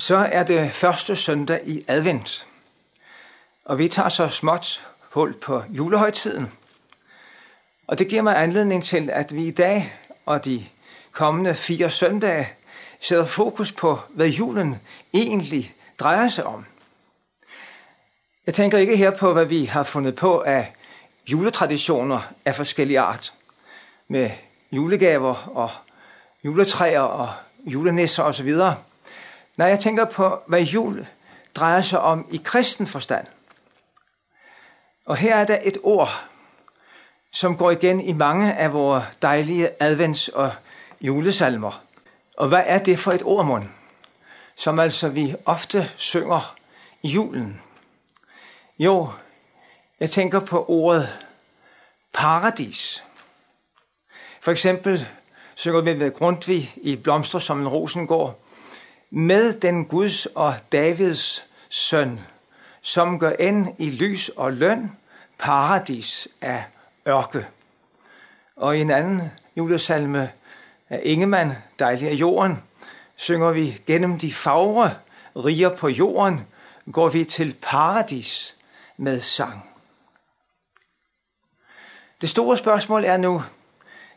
så er det første søndag i advent. Og vi tager så småt hul på julehøjtiden. Og det giver mig anledning til, at vi i dag og de kommende fire søndage sætter fokus på, hvad julen egentlig drejer sig om. Jeg tænker ikke her på, hvad vi har fundet på af juletraditioner af forskellige art, med julegaver og juletræer og julenisser osv. Når jeg tænker på, hvad jul drejer sig om i kristen forstand. Og her er der et ord, som går igen i mange af vores dejlige advents- og julesalmer. Og hvad er det for et ordmund, som altså vi ofte synger i julen? Jo, jeg tænker på ordet paradis. For eksempel synger vi med Grundtvig i Blomster som en rosengård, med den Guds og Davids søn, som gør end i lys og løn paradis af ørke. Og i en anden julesalme af Ingemann, Dejlig af jorden, synger vi gennem de fagre riger på jorden, går vi til paradis med sang. Det store spørgsmål er nu,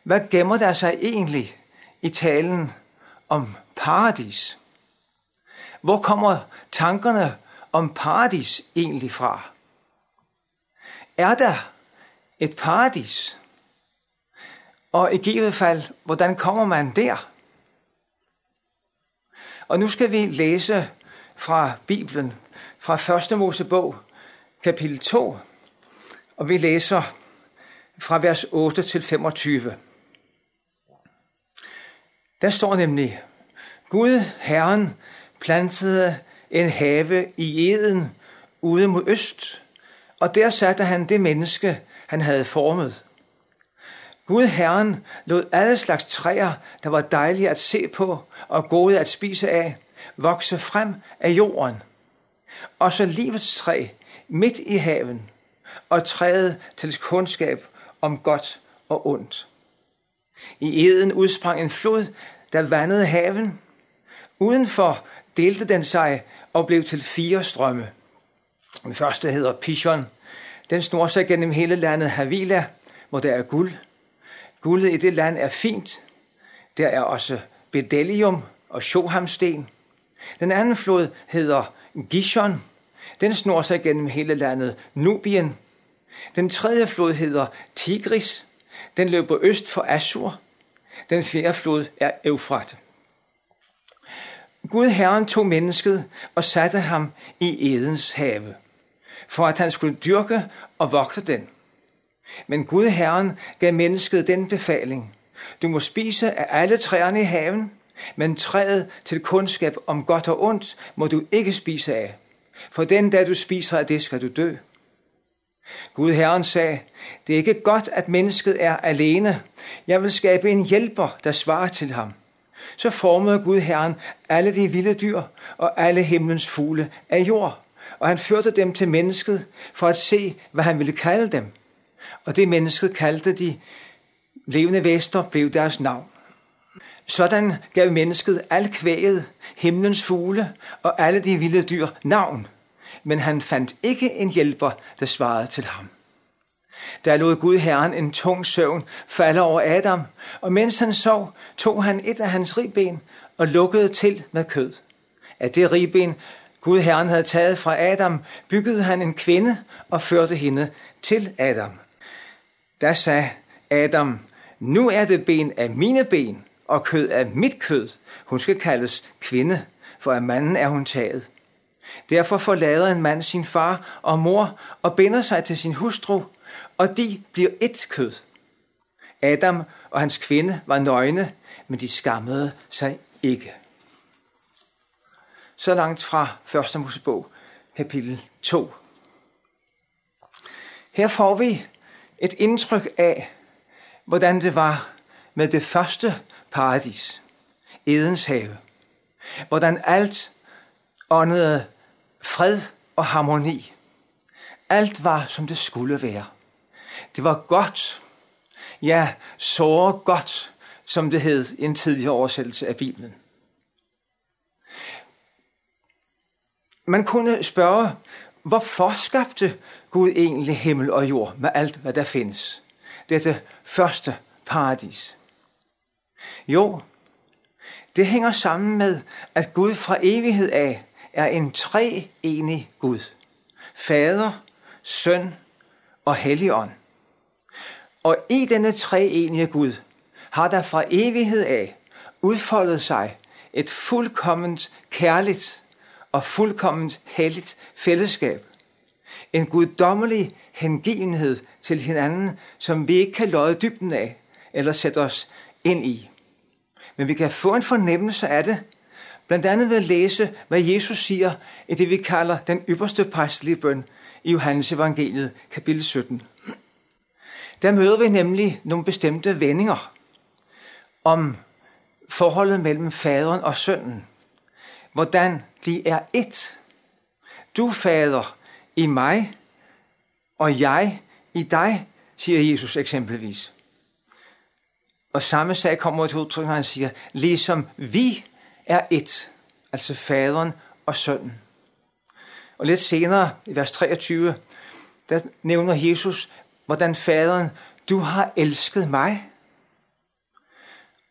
hvad gemmer der sig egentlig i talen om paradis? Hvor kommer tankerne om paradis egentlig fra? Er der et paradis? Og i givet fald, hvordan kommer man der? Og nu skal vi læse fra Bibelen, fra 1. Mosebog, kapitel 2, og vi læser fra vers 8 til 25. Der står nemlig, Gud, Herren, plantede en have i Eden ude mod øst, og der satte han det menneske, han havde formet. Gud Herren lod alle slags træer, der var dejlige at se på og gode at spise af, vokse frem af jorden. Og så livets træ midt i haven, og træet til kundskab om godt og ondt. I eden udsprang en flod, der vandede haven. Udenfor delte den sig og blev til fire strømme. Den første hedder Pishon. Den snor sig gennem hele landet Havila, hvor der er guld. Guldet i det land er fint. Der er også bedellium og shohamsten. Den anden flod hedder Gishon. Den snor sig gennem hele landet Nubien. Den tredje flod hedder Tigris. Den løber øst for Assur. Den fjerde flod er Eufrat. Gud Herren tog mennesket og satte ham i Edens have, for at han skulle dyrke og vogte den. Men Gud Herren gav mennesket den befaling. Du må spise af alle træerne i haven, men træet til kundskab om godt og ondt må du ikke spise af. For den dag du spiser af det, skal du dø. Gud Herren sagde, det er ikke godt, at mennesket er alene. Jeg vil skabe en hjælper, der svarer til ham. Så formede Gud Herren alle de vilde dyr og alle himlens fugle af jord, og han førte dem til mennesket for at se, hvad han ville kalde dem. Og det mennesket kaldte de levende væster blev deres navn. Sådan gav mennesket al kvæget, himlens fugle og alle de vilde dyr navn, men han fandt ikke en hjælper, der svarede til ham. Der lod Gud Herren en tung søvn falde over Adam, og mens han sov, tog han et af hans ribben og lukkede til med kød. Af det ribben, Gud Herren havde taget fra Adam, byggede han en kvinde og førte hende til Adam. Da sagde Adam, nu er det ben af mine ben og kød af mit kød. Hun skal kaldes kvinde, for af manden er hun taget. Derfor forlader en mand sin far og mor og binder sig til sin hustru, og de bliver et kød. Adam og hans kvinde var nøgne, men de skammede sig ikke. Så langt fra 1. Mosebog, kapitel 2. Her får vi et indtryk af, hvordan det var med det første paradis, Edens have. Hvordan alt åndede fred og harmoni. Alt var, som det skulle være. Det var godt, ja, så godt, som det hed i en tidligere oversættelse af Bibelen. Man kunne spørge, hvorfor skabte Gud egentlig himmel og jord med alt, hvad der findes? Dette første paradis. Jo, det hænger sammen med, at Gud fra evighed af er en treenig Gud. Fader, Søn og Helligånd. Og i denne treenige Gud har der fra evighed af udfoldet sig et fuldkommens kærligt og fuldkommens helligt fællesskab. En guddommelig hengivenhed til hinanden, som vi ikke kan løje dybden af eller sætte os ind i. Men vi kan få en fornemmelse af det, blandt andet ved at læse, hvad Jesus siger i det, vi kalder den ypperste præstelige bøn i Johannes evangeliet, kapitel 17. Der møder vi nemlig nogle bestemte vendinger om forholdet mellem faderen og sønnen. Hvordan de er ét. Du, fader, i mig, og jeg i dig, siger Jesus eksempelvis. Og samme sag kommer til udtryk, når han siger, ligesom vi er ét, altså faderen og sønnen. Og lidt senere, i vers 23, der nævner Jesus, hvordan faderen, du har elsket mig.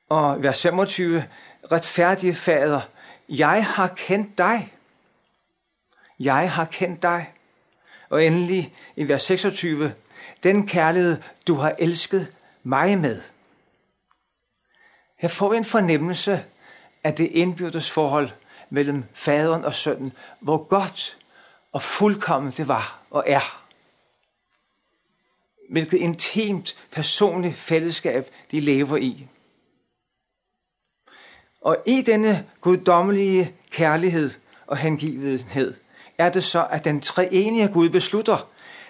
Og vers 25, retfærdige fader, jeg har kendt dig. Jeg har kendt dig. Og endelig i vers 26, den kærlighed, du har elsket mig med. Her får vi en fornemmelse af det indbyrdes forhold mellem faderen og sønnen, hvor godt og fuldkommen det var og er. Hvilket intimt, personligt fællesskab de lever i. Og i denne guddommelige kærlighed og hengivenhed, er det så, at den treenige Gud beslutter,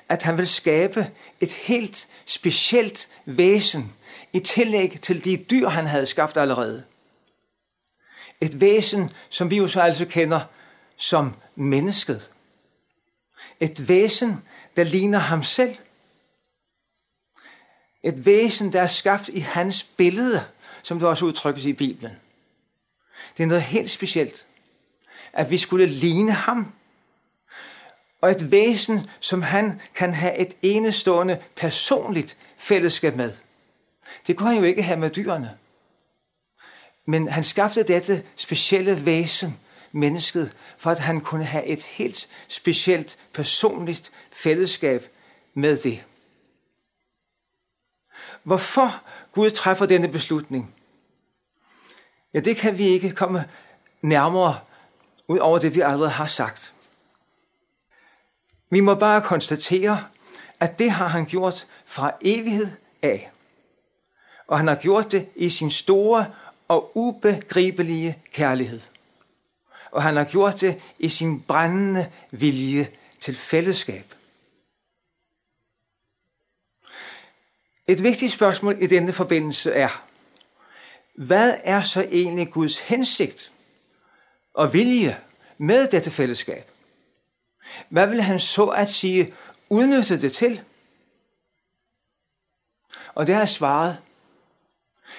at han vil skabe et helt specielt væsen i tillæg til de dyr, han havde skabt allerede. Et væsen, som vi jo så altså kender som mennesket. Et væsen, der ligner ham selv. Et væsen, der er skabt i hans billede, som det også udtrykkes i Bibelen. Det er noget helt specielt, at vi skulle ligne ham. Og et væsen, som han kan have et enestående personligt fællesskab med. Det kunne han jo ikke have med dyrene. Men han skabte dette specielle væsen, mennesket, for at han kunne have et helt specielt personligt fællesskab med det. Hvorfor Gud træffer denne beslutning? Ja, det kan vi ikke komme nærmere ud over det, vi allerede har sagt. Vi må bare konstatere, at det har han gjort fra evighed af. Og han har gjort det i sin store og ubegribelige kærlighed. Og han har gjort det i sin brændende vilje til fællesskab. Et vigtigt spørgsmål i denne forbindelse er, hvad er så egentlig Guds hensigt og vilje med dette fællesskab? Hvad vil han så at sige udnytte det til? Og det har svaret,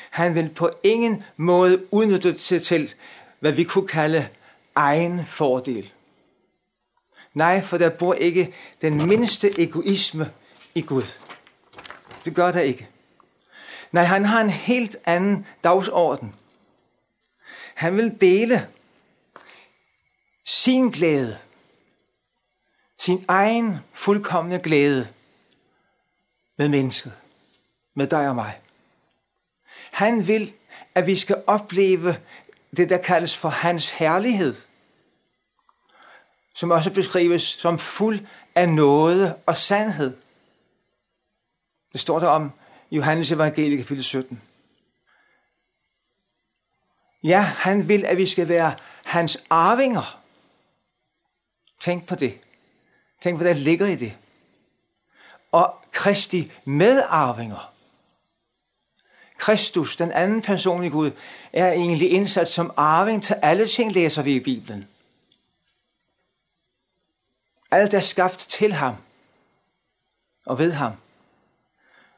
han vil på ingen måde udnytte det til, hvad vi kunne kalde egen fordel. Nej, for der bor ikke den mindste egoisme i Gud. Det gør der ikke. Nej, han har en helt anden dagsorden. Han vil dele sin glæde, sin egen fuldkommende glæde med mennesket, med dig og mig. Han vil, at vi skal opleve det, der kaldes for hans herlighed, som også beskrives som fuld af nåde og sandhed. Det står der om i Johannes evangelie kapitel 17. Ja, han vil, at vi skal være hans arvinger. Tænk på det. Tænk på, hvad der ligger i det. Og Kristi medarvinger. Kristus, den anden person i Gud, er egentlig indsat som arving til alle ting, læser vi i Bibelen. Alt er skabt til ham og ved ham.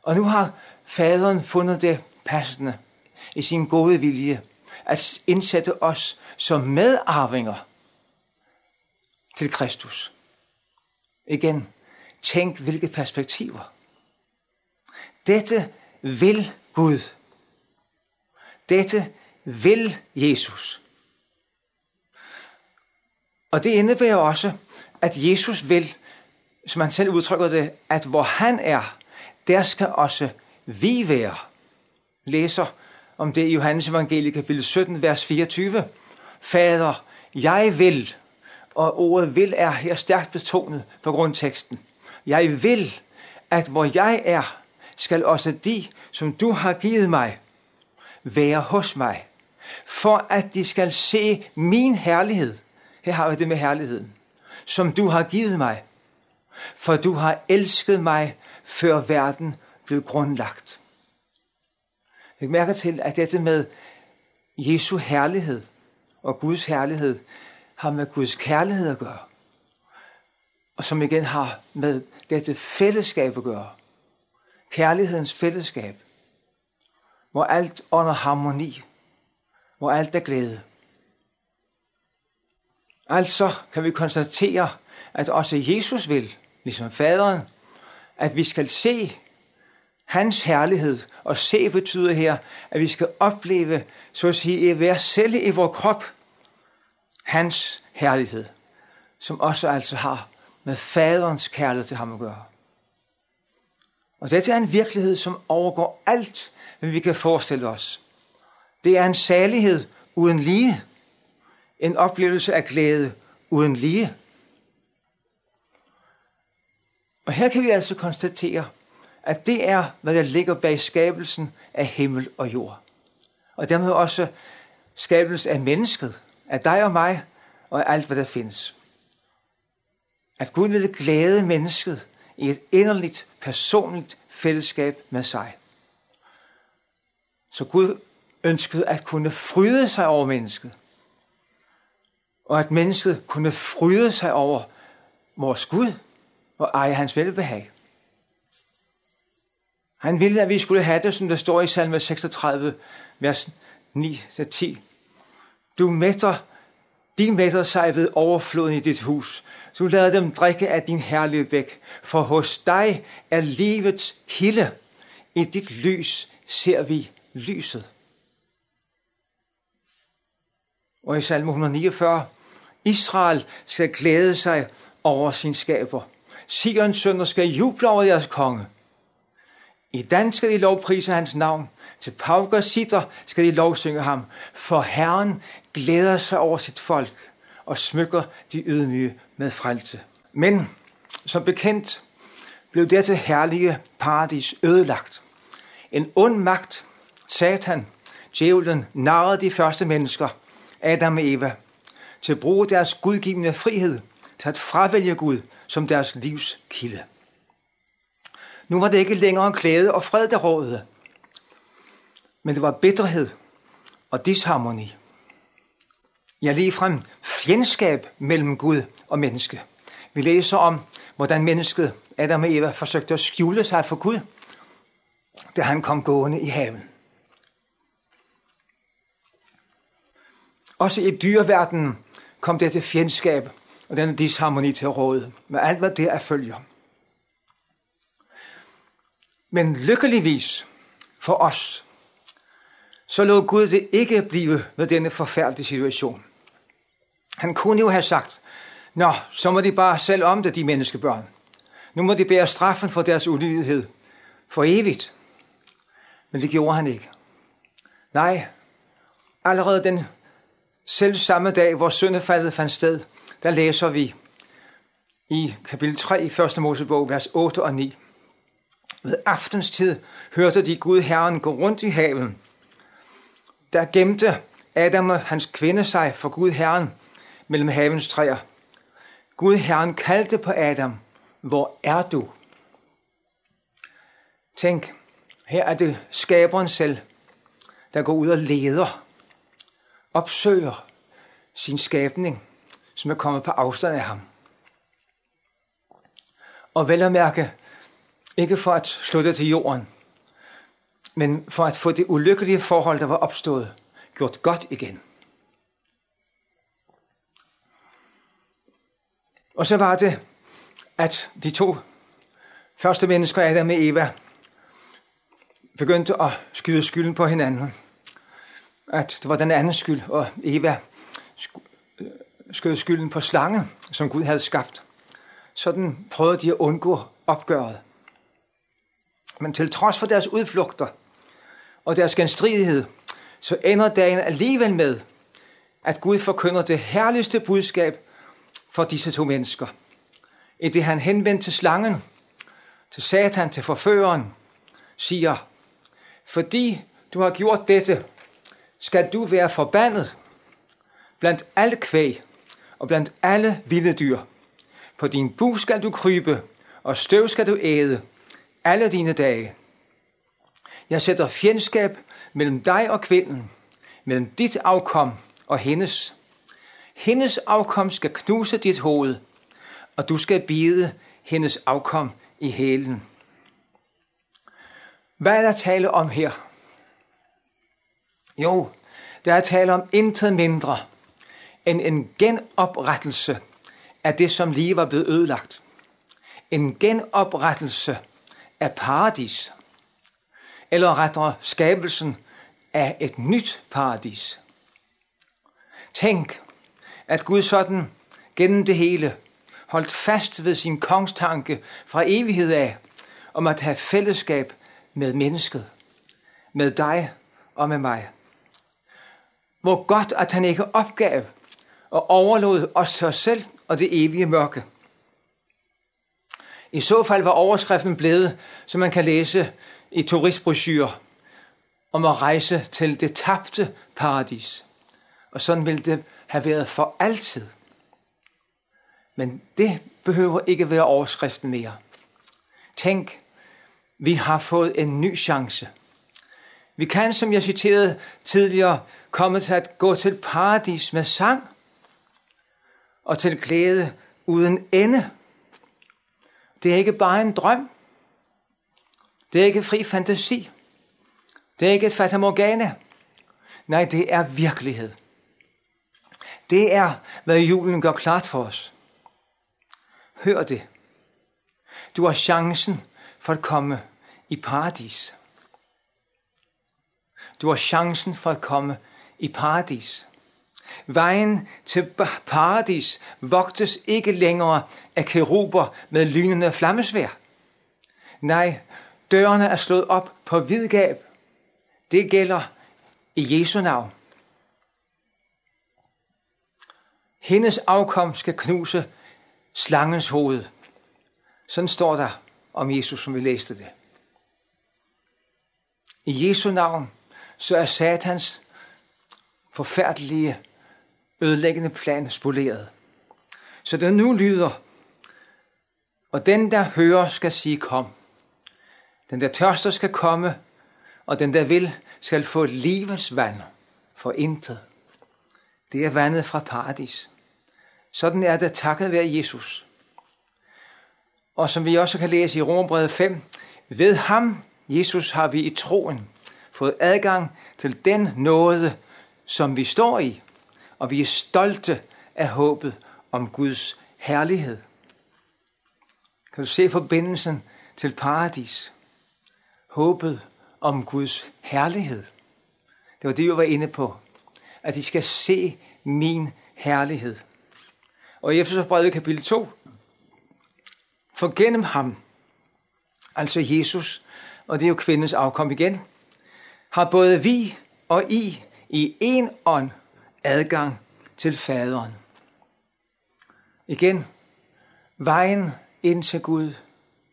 Og nu har faderen fundet det passende i sin gode vilje at indsætte os som medarvinger til Kristus. Igen, tænk hvilke perspektiver. Dette vil Gud. Dette vil Jesus. Og det indebærer også, at Jesus vil, som han selv udtrykker det, at hvor han er, der skal også vi være. Læser om det i Johannes evangelie kapitel 17, vers 24. Fader, jeg vil, og ordet vil er her stærkt betonet på grundteksten. Jeg vil, at hvor jeg er, skal også de, som du har givet mig, være hos mig, for at de skal se min herlighed. Her har vi det med herligheden, som du har givet mig, for du har elsket mig, før verden blev grundlagt. Jeg mærker til, at dette med Jesu herlighed og Guds herlighed har med Guds kærlighed at gøre. Og som igen har med dette fællesskab at gøre. Kærlighedens fællesskab. Hvor alt under harmoni. Hvor alt er glæde. Altså kan vi konstatere, at også Jesus vil, ligesom faderen, at vi skal se hans herlighed. Og se betyder her, at vi skal opleve, så at sige, at være selv i vores krop, hans herlighed, som også altså har med faderens kærlighed til ham at gøre. Og dette er en virkelighed, som overgår alt, hvad vi kan forestille os. Det er en salighed uden lige. En oplevelse af glæde uden lige. Og her kan vi altså konstatere, at det er, hvad der ligger bag skabelsen af himmel og jord. Og dermed også skabelsen af mennesket, af dig og mig, og af alt, hvad der findes. At Gud ville glæde mennesket i et inderligt, personligt fællesskab med sig. Så Gud ønskede at kunne fryde sig over mennesket. Og at mennesket kunne fryde sig over vores Gud og eje hans velbehag. Han ville, at vi skulle have det, som der står i salme 36, vers 9-10. Du mætter, de mætter sig ved overfloden i dit hus. Du lader dem drikke af din herlige bæk, for hos dig er livets kilde. I dit lys ser vi lyset. Og i salme 149, Israel skal glæde sig over sin skaber. Sions sønner skal juble over jeres konge. I dan skal de lovprise hans navn. Til pauker sitter skal de lovsynge ham. For Herren glæder sig over sit folk og smykker de ydmyge med frelse. Men som bekendt blev dette herlige paradis ødelagt. En ond magt, Satan, djævlen, narrede de første mennesker, Adam og Eva, til at bruge deres gudgivende frihed til at fravælge Gud som deres livs kilde. Nu var det ikke længere klæde og fred, der rådede, men det var bitterhed og disharmoni. Ja, lige frem fjendskab mellem Gud og menneske. Vi læser om, hvordan mennesket, Adam og Eva, forsøgte at skjule sig for Gud, da han kom gående i haven. Også i dyreverdenen kom dette fjendskab og denne disharmoni til råd, med alt hvad det er følger. Men lykkeligvis for os, så lå Gud det ikke blive med denne forfærdelige situation. Han kunne jo have sagt, Nå, så må de bare selv om det, de menneskebørn. Nu må de bære straffen for deres ulydighed for evigt. Men det gjorde han ikke. Nej, allerede den selv samme dag, hvor syndefaldet fandt sted, der læser vi i kapitel 3 i 1. Mosebog, vers 8 og 9. Ved aftenstid hørte de Gud Herren gå rundt i haven. Der gemte Adam og hans kvinde sig for Gud Herren mellem havens træer. Gud Herren kaldte på Adam, hvor er du? Tænk, her er det skaberen selv, der går ud og leder, opsøger sin skabning, som er kommet på afstand af ham. Og vel at mærke, ikke for at slå det til jorden, men for at få det ulykkelige forhold, der var opstået, gjort godt igen. Og så var det, at de to første mennesker, Adam og Eva, begyndte at skyde skylden på hinanden. At det var den anden skyld, og Eva skød skylden på slangen, som Gud havde skabt. Sådan prøvede de at undgå opgøret. Men til trods for deres udflugter og deres genstridighed, så ender dagen alligevel med, at Gud forkynder det herligste budskab for disse to mennesker. I det han henvendte til slangen, til Satan, til forføreren, siger, fordi du har gjort dette, skal du være forbandet blandt alle kvæg og blandt alle vilde dyr. På din bu skal du krybe, og støv skal du æde alle dine dage. Jeg sætter fjendskab mellem dig og kvinden, mellem dit afkom og hendes. Hendes afkom skal knuse dit hoved, og du skal bide hendes afkom i hælen. Hvad er der tale om her? Jo, der er tale om intet mindre en, en genoprettelse af det, som lige var blevet ødelagt. En genoprettelse af paradis. Eller rettere skabelsen af et nyt paradis. Tænk, at Gud sådan gennem det hele holdt fast ved sin kongstanke fra evighed af, om at have fællesskab med mennesket, med dig og med mig. Hvor godt, at han ikke opgav og overlod os til os selv og det evige mørke. I så fald var overskriften blevet, som man kan læse i turistbrosyrer, om at rejse til det tabte paradis. Og sådan ville det have været for altid. Men det behøver ikke være overskriften mere. Tænk, vi har fået en ny chance. Vi kan, som jeg citerede tidligere, komme til at gå til paradis med sang og til glæde uden ende. Det er ikke bare en drøm. Det er ikke fri fantasi. Det er ikke et fatamorgana. Nej, det er virkelighed. Det er, hvad julen gør klart for os. Hør det. Du har chancen for at komme i paradis. Du har chancen for at komme i paradis. Vejen til paradis vogtes ikke længere af keruber med lynende flammesvær. Nej, dørene er slået op på vidgab. Det gælder i Jesu navn. Hendes afkom skal knuse slangens hoved. Sådan står der om Jesus, som vi læste det. I Jesu navn, så er satans forfærdelige, ødelæggende plan spoleret. Så det nu lyder, og den, der hører, skal sige kom. Den, der tørster, skal komme, og den, der vil, skal få livets vand for intet. Det er vandet fra paradis. Sådan er det takket være Jesus. Og som vi også kan læse i Romerbrevet 5, ved ham, Jesus, har vi i troen fået adgang til den nåde, som vi står i, og vi er stolte af håbet om Guds herlighed. Kan du se forbindelsen til paradis? Håbet om Guds herlighed. Det var det, vi var inde på. At de skal se min herlighed. Og i Efeserbrevet kapitel 2, for gennem ham, altså Jesus, og det er jo kvindens afkom igen, har både vi og I i en ånd adgang til faderen. Igen, vejen ind til Gud,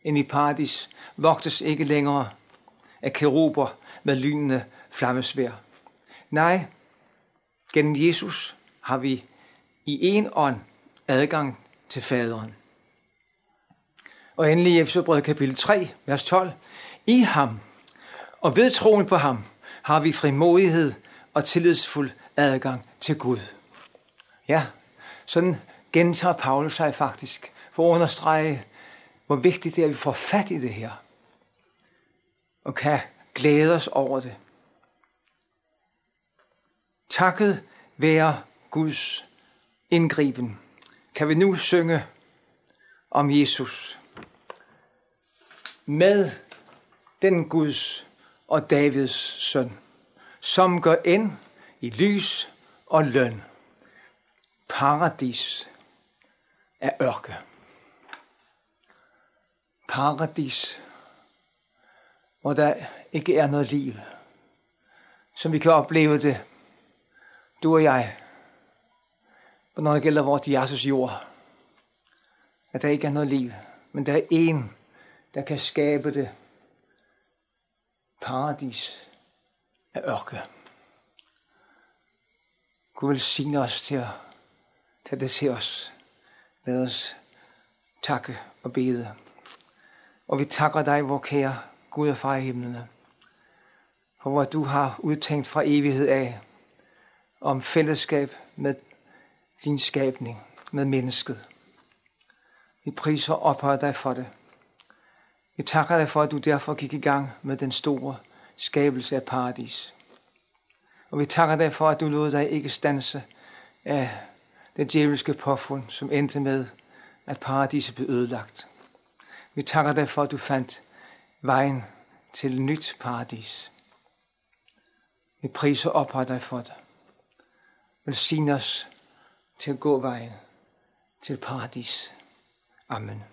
ind i paradis, vogtes ikke længere af keruber med lynende flammesvær. Nej, gennem Jesus har vi i en ånd adgang til faderen. Og endelig i Efeserbrevet kapitel 3, vers 12. I ham og ved troen på ham har vi frimodighed og tillidsfuld adgang til Gud. Ja, sådan gentager Paulus sig faktisk for at understrege, hvor vigtigt det er, at vi får fat i det her. Og kan glæde os over det. Takket være Guds indgriben kan vi nu synge om Jesus. Med den Guds og Davids søn, som går ind i lys og løn. Paradis er ørke. Paradis, hvor der ikke er noget liv, som vi kan opleve det, du og jeg, når det gælder vores Jesus jord. At der ikke er noget liv, men der er en, der kan skabe det paradis er ørke. Gud velsigne os til at tage det til os. Lad os takke og bede. Og vi takker dig, vor kære Gud og far i himlene, for hvor du har udtænkt fra evighed af om fællesskab med din skabning, med mennesket. Vi priser og ophøjer dig for det. Vi takker dig for, at du derfor gik i gang med den store skabelse af paradis. Og vi takker dig for, at du lod dig ikke stanse af den djævelske påfund, som endte med, at paradiset blev ødelagt. Vi takker dig for, at du fandt vejen til et nyt paradis. Vi priser og ophøjer dig for det. Velsign os til at gå vejen til paradis. Amen.